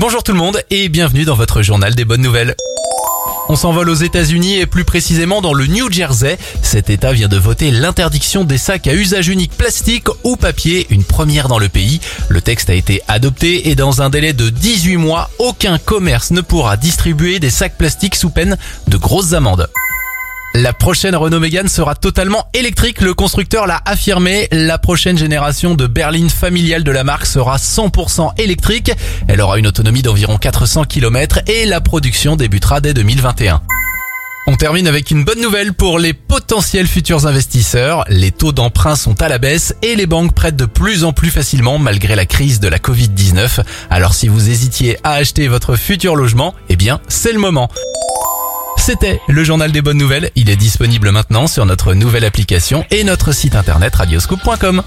Bonjour tout le monde et bienvenue dans votre journal des bonnes nouvelles. On s'envole aux États-Unis et plus précisément dans le New Jersey. Cet État vient de voter l'interdiction des sacs à usage unique plastique ou papier, une première dans le pays. Le texte a été adopté et dans un délai de 18 mois, aucun commerce ne pourra distribuer des sacs plastiques sous peine de grosses amendes. La prochaine Renault Mégane sera totalement électrique, le constructeur l'a affirmé. La prochaine génération de berline familiale de la marque sera 100% électrique. Elle aura une autonomie d'environ 400 km et la production débutera dès 2021. On termine avec une bonne nouvelle pour les potentiels futurs investisseurs. Les taux d'emprunt sont à la baisse et les banques prêtent de plus en plus facilement malgré la crise de la Covid-19. Alors si vous hésitiez à acheter votre futur logement, eh bien c'est le moment. C'était le journal des bonnes nouvelles. Il est disponible maintenant sur notre nouvelle application et notre site internet radioscoop.com.